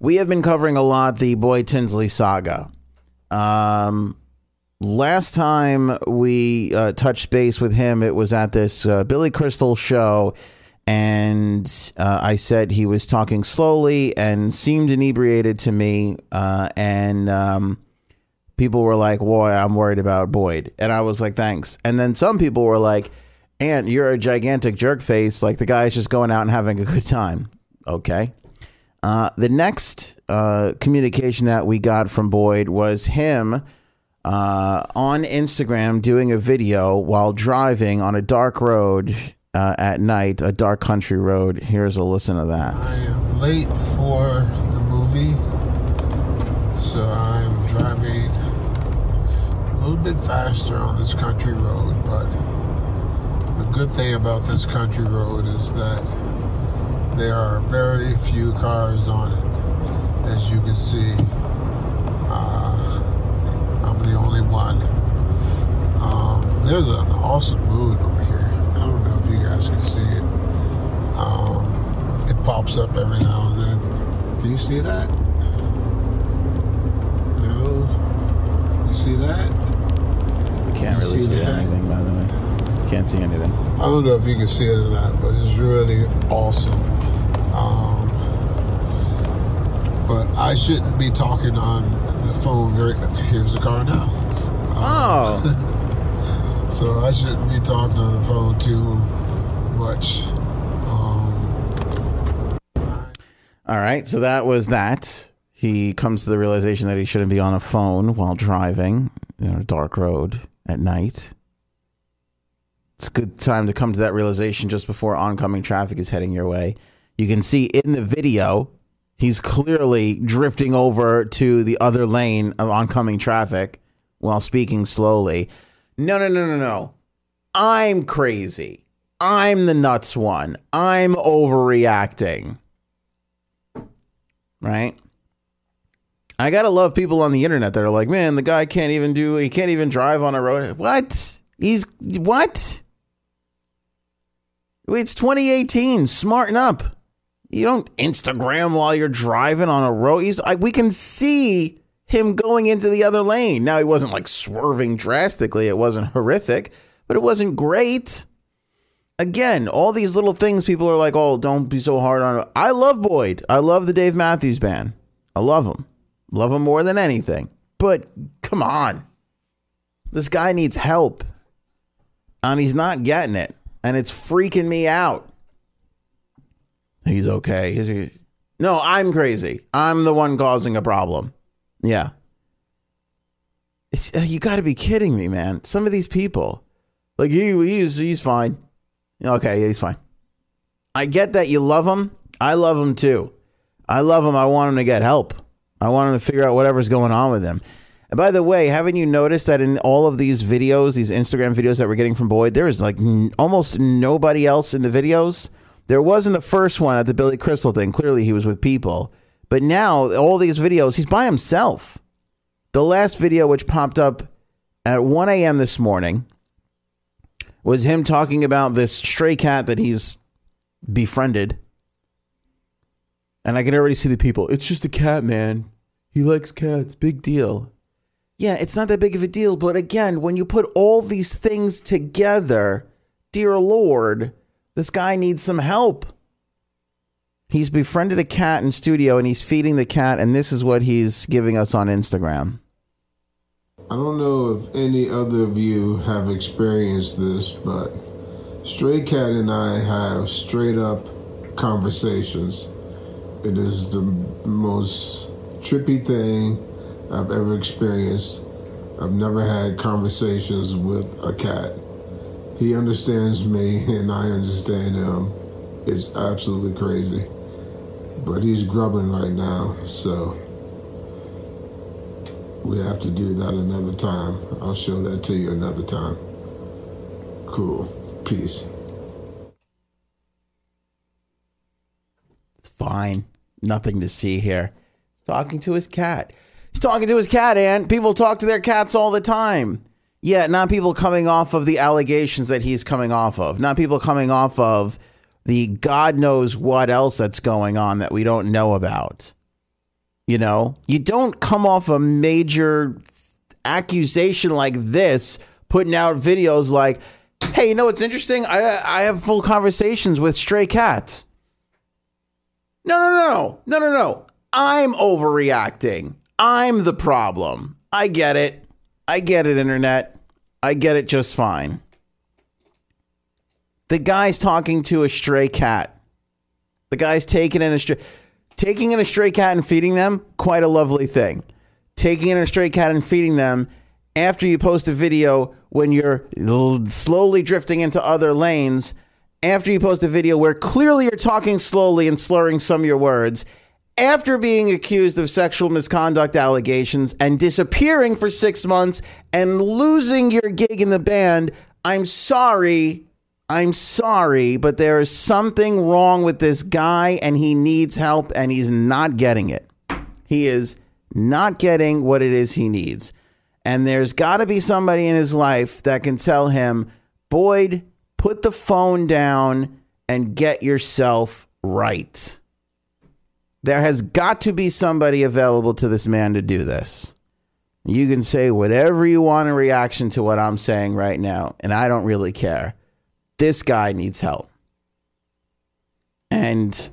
We have been covering a lot the Boyd Tinsley saga. Um, last time we uh, touched base with him, it was at this uh, Billy Crystal show, and uh, I said he was talking slowly and seemed inebriated to me, uh, and um, people were like, "Boy, I'm worried about Boyd," and I was like, "Thanks." And then some people were like, "Aunt, you're a gigantic jerk face. Like the guy's just going out and having a good time." Okay. Uh, the next uh, communication that we got from Boyd was him uh, on Instagram doing a video while driving on a dark road uh, at night, a dark country road. Here's a listen to that. I am late for the movie, so I'm driving a little bit faster on this country road. But the good thing about this country road is that there are very few cars on it, as you can see. Uh, I'm the only one. Um, there's an awesome moon over here. I don't know if you guys can see it. Um, it pops up every now and then. Can you see that? No. You see that? You can't really see see anything, by the way. Can't see anything. I don't know if you can see it or not, but it's really awesome. Um, but I shouldn't be talking on the phone very. Here's the car now. Oh, So I shouldn't be talking on the phone too much. Um, all right. So that was that. He comes to the realization that he shouldn't be on a phone while driving on a dark road at night. It's a good time to come to that realization just before oncoming traffic is heading your way. You can see in the video, he's clearly drifting over to the other lane of oncoming traffic while speaking slowly. No, no, no, no, no. I'm crazy. I'm the nuts one. I'm overreacting. Right? I gotta love people on the internet that are like, man, the guy can't even do, he can't even drive on a road. What? He's, what? It's 2018. Smarten up. You don't Instagram while you're driving on a road. He's like, we can see him going into the other lane. Now he wasn't like swerving drastically. It wasn't horrific, but it wasn't great. Again, all these little things people are like, oh, don't be so hard on. I love Boyd. I love the Dave Matthews Band. I love him. Love him more than anything. But come on. This guy needs help. And he's not getting it. And it's freaking me out. He's okay. He's, he- no, I'm crazy. I'm the one causing a problem. Yeah. It's, uh, you got to be kidding me, man. Some of these people, like he, he's he's fine. Okay, he's fine. I get that you love him. I love him too. I love him. I want him to get help. I want him to figure out whatever's going on with him. And by the way, haven't you noticed that in all of these videos, these Instagram videos that we're getting from Boyd, there is like n- almost nobody else in the videos. There was in the first one at the Billy Crystal thing. Clearly, he was with people. But now, all these videos, he's by himself. The last video, which popped up at 1 a.m. this morning, was him talking about this stray cat that he's befriended. And I can already see the people. It's just a cat, man. He likes cats. Big deal. Yeah, it's not that big of a deal. But again, when you put all these things together, dear Lord, this guy needs some help. He's befriended a cat in studio and he's feeding the cat, and this is what he's giving us on Instagram. I don't know if any other of you have experienced this, but Stray Cat and I have straight up conversations. It is the most trippy thing I've ever experienced. I've never had conversations with a cat. He understands me and I understand him. It's absolutely crazy. But he's grubbing right now, so we have to do that another time. I'll show that to you another time. Cool. Peace. It's fine. Nothing to see here. He's talking to his cat. He's talking to his cat, and people talk to their cats all the time. Yeah, not people coming off of the allegations that he's coming off of. Not people coming off of the God knows what else that's going on that we don't know about. You know, you don't come off a major accusation like this, putting out videos like, hey, you know what's interesting? I, I have full conversations with stray cats. No, no, no, no, no, no. I'm overreacting. I'm the problem. I get it. I get it, internet. I get it just fine. The guy's talking to a stray cat. The guy's taking in a stray taking in a stray cat and feeding them, quite a lovely thing. Taking in a stray cat and feeding them after you post a video when you're slowly drifting into other lanes, after you post a video where clearly you're talking slowly and slurring some of your words, after being accused of sexual misconduct allegations and disappearing for six months and losing your gig in the band, I'm sorry. I'm sorry, but there is something wrong with this guy and he needs help and he's not getting it. He is not getting what it is he needs. And there's got to be somebody in his life that can tell him, Boyd, put the phone down and get yourself right. There has got to be somebody available to this man to do this. You can say whatever you want in reaction to what I'm saying right now, and I don't really care. This guy needs help. And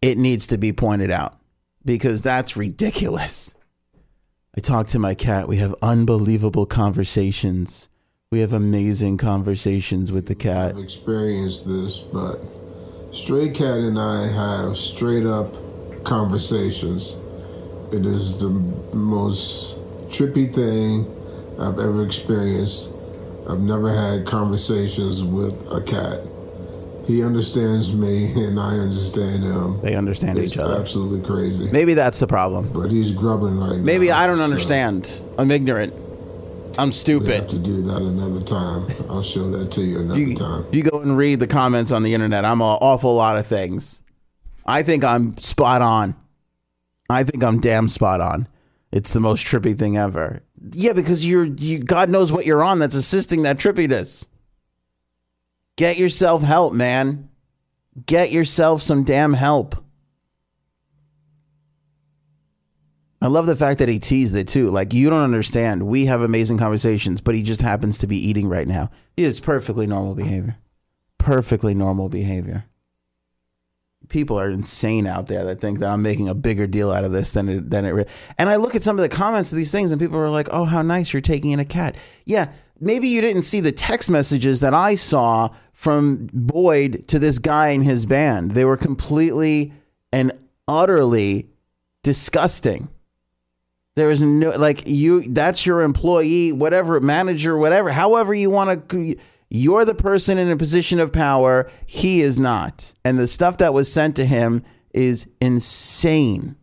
it needs to be pointed out because that's ridiculous. I talk to my cat. We have unbelievable conversations. We have amazing conversations with the cat. I've experienced this, but Stray Cat and I have straight up conversations. It is the most trippy thing I've ever experienced. I've never had conversations with a cat. He understands me and I understand him. They understand It's each other. absolutely crazy. Maybe that's the problem. But he's grubbing right now. Maybe I don't so understand. I'm ignorant. I'm We stupid. have to do that another time. I'll show that to you another If you, time. if you go and read the comments on the internet, I'm an awful lot of things. I think I'm spot on. I think I'm damn spot on. It's the most trippy thing ever. Yeah, because you're you God knows what you're on that's assisting that trippiness. Get yourself help, man. Get yourself some damn help. I love the fact that he teased it too. Like you don't understand. We have amazing conversations, but he just happens to be eating right now. It's perfectly normal behavior. Perfectly normal behavior. People are insane out there that think that I'm making a bigger deal out of this than it than it. And I look at some of the comments of these things, and people are like, "Oh, how nice you're taking in a cat." Yeah, maybe you didn't see the text messages that I saw from Boyd to this guy in his band. They were completely and utterly disgusting. There is no like you. That's your employee, whatever manager, whatever. However you want to. You're the person in a position of power. He is not, and the stuff that was sent to him is insane.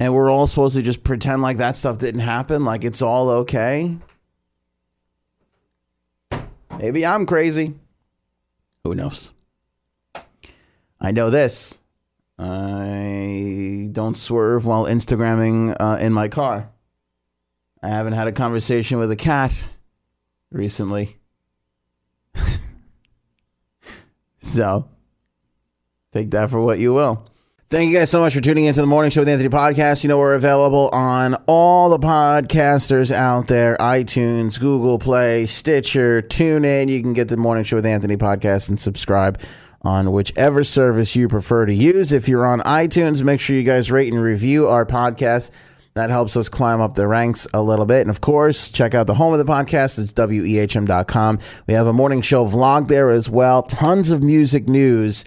And we're all supposed to just pretend like that stuff didn't happen, like it's all okay. Maybe I'm crazy. Who knows? I know this. I don't swerve while Instagramming uh, in my car. I haven't had a conversation with a cat recently. so, take that for what you will. Thank you guys so much for tuning into the Morning Show with Anthony podcast. You know, we're available on all the podcasters out there iTunes, Google Play, Stitcher, TuneIn. You can get the Morning Show with Anthony podcast and subscribe on whichever service you prefer to use. If you're on iTunes, make sure you guys rate and review our podcast. That helps us climb up the ranks a little bit. And of course, check out the home of the podcast. It's wehm.com. We have a morning show vlog there as well. Tons of music news